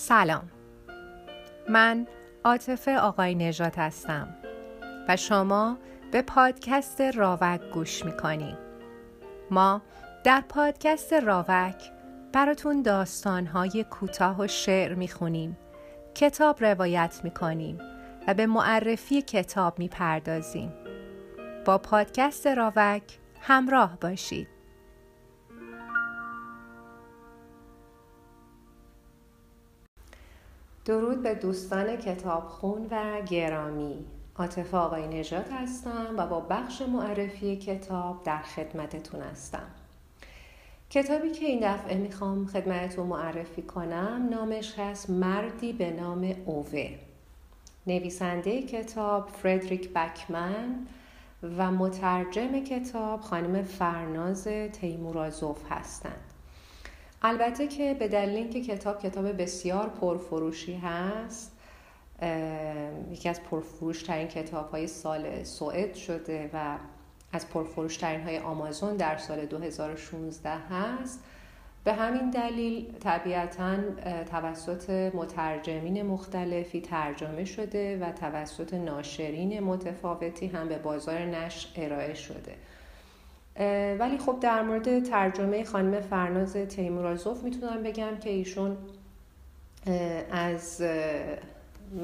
سلام. من عاطفه آقای نجات هستم و شما به پادکست راوک گوش می‌کنیم ما در پادکست راوک براتون داستانهای کوتاه و شعر می‌خونیم کتاب روایت می‌کنیم و به معرفی کتاب می‌پردازیم. با پادکست راوک همراه باشید. درود به دوستان کتابخون و گرامی. عاطفه آقای نژاد هستم و با بخش معرفی کتاب در خدمتتون هستم. کتابی که این دفعه می‌خوام خدمتتون معرفی کنم نامش هست مردی به نام اوه نویسنده کتاب فردریک بکمن و مترجم کتاب خانم فرناز تیمورازوف هستند البته که به دلیل اینکه کتاب کتاب بسیار پرفروشی هست یکی از پرفروش ترین کتاب های سال سوئد شده و از پرفروش ترین های آمازون در سال 2016 هست. به همین دلیل طبیعتا توسط مترجمین مختلفی ترجمه شده و توسط ناشرین متفاوتی هم به بازار نشر ارائه شده. ولی خب در مورد ترجمه خانم فرناز تیمورازوف می‌تونم بگم که ایشون از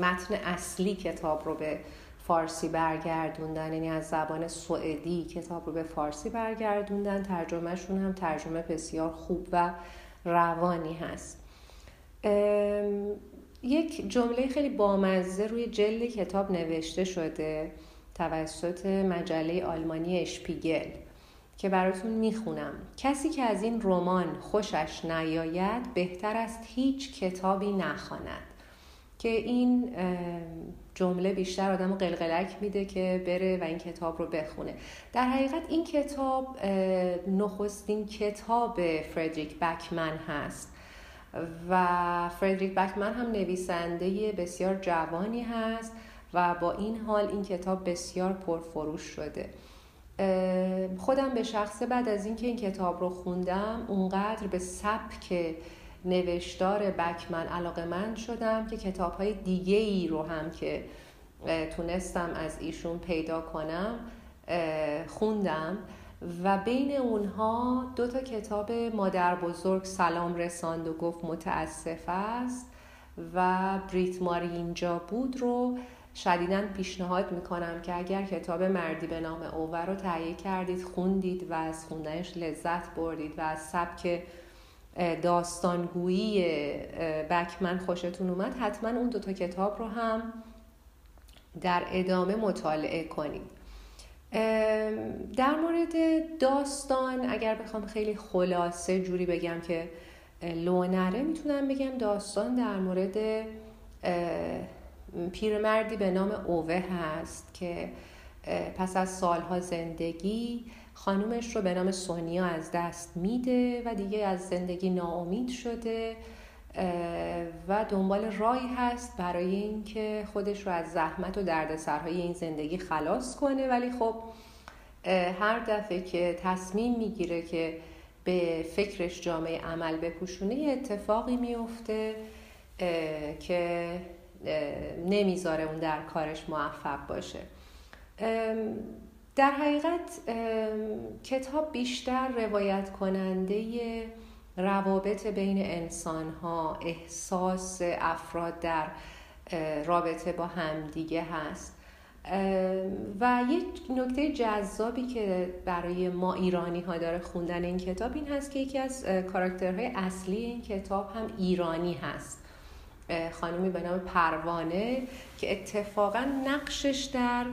متن اصلی کتاب رو به فارسی برگردوندن یعنی از زبان سوئدی کتاب رو به فارسی برگردوندن. ترجمهشون هم ترجمه بسیار خوب و روانی هست. یک جمله خیلی بامزه روی جلد کتاب نوشته شده توسط مجله آلمانی اشپیگل. که براتون می‌خونم. کسی که از این رمان خوشش نیاید بهتر است هیچ کتابی نخواند. که این جمله بیشتر آدم رو قلقلک میده که بره و این کتاب رو بخونه. در حقیقت این کتاب نخستین کتاب فردریک بکمن هست و فردریک بکمن هم نویسنده بسیار جوانی هست و با این حال این کتاب بسیار پرفروش شده. خودم به شخصه بعد از اینکه این کتاب رو خوندم اونقدر به سبک نوشتار بکمن علاقه من شدم که کتاب های دیگه ای رو هم که تونستم از ایشون پیدا کنم خوندم. و بین اونها دو تا کتاب مادر بزرگ سلام رساند و گفت متاسف است و بریت ماری اینجا بود رو شدیدا پیشنهاد می‌کنم که اگر کتاب مردی به نام اوور رو تهیه کردید خوندید و از خوندنش لذت بردید و از سبک داستانگویی بکمن خوشتون اومد حتما اون دوتا کتاب رو هم در ادامه مطالعه کنید. در مورد داستان اگر بخوام خیلی خلاصه جوری بگم که لونره می‌تونم بگم داستان در مورد پیرمردی به نام اوه هست که پس از سالها زندگی خانومش رو به نام سونیا از دست میده و دیگه از زندگی ناامید شده و دنبال راهی هست برای اینکه خودش رو از زحمت و دردسرهای این زندگی خلاص کنه. ولی خب هر دفعه که تصمیم می‌گیره که به فکرش جامعه عمل بپوشونه اتفاقی میفته که نمی‌ذاره اون در کارش موفق باشه. در حقیقت کتاب بیشتر روایت کننده روابط بین انسان ها احساس افراد در رابطه با همدیگه هست. و یک نکته جذابی که برای ما ایرانی ها داره خوندن این کتاب این هست که یکی از کاراکترهای اصلی این کتاب هم ایرانی هست. خانمی به نام پروانه که اتفاقا نقشش در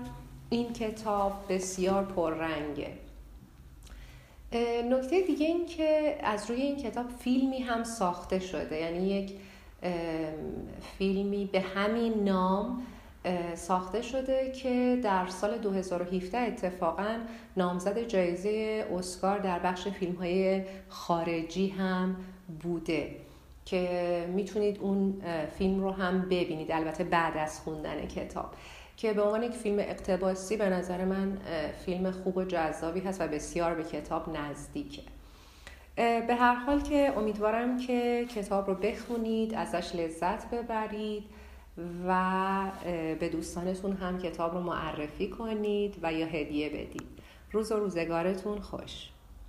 این کتاب بسیار پررنگه. نکته دیگه این که از روی این کتاب فیلمی هم ساخته شده. یعنی یک فیلمی به همین نام ساخته شده که در سال 2017 اتفاقا نامزد جایزه اسکار در بخش فیلم های خارجی هم بوده. که می‌تونید اون فیلم رو هم ببینید. البته بعد از خوندن کتاب. که به عنوان یک فیلم اقتباسی به نظر من فیلم خوب و جذابی هست و بسیار به کتاب نزدیکه. به هر حال که امیدوارم که کتاب رو بخونید ازش لذت ببرید و به دوستانتون هم کتاب رو معرفی کنید و یا هدیه بدید. روز و روزگارتون خوش.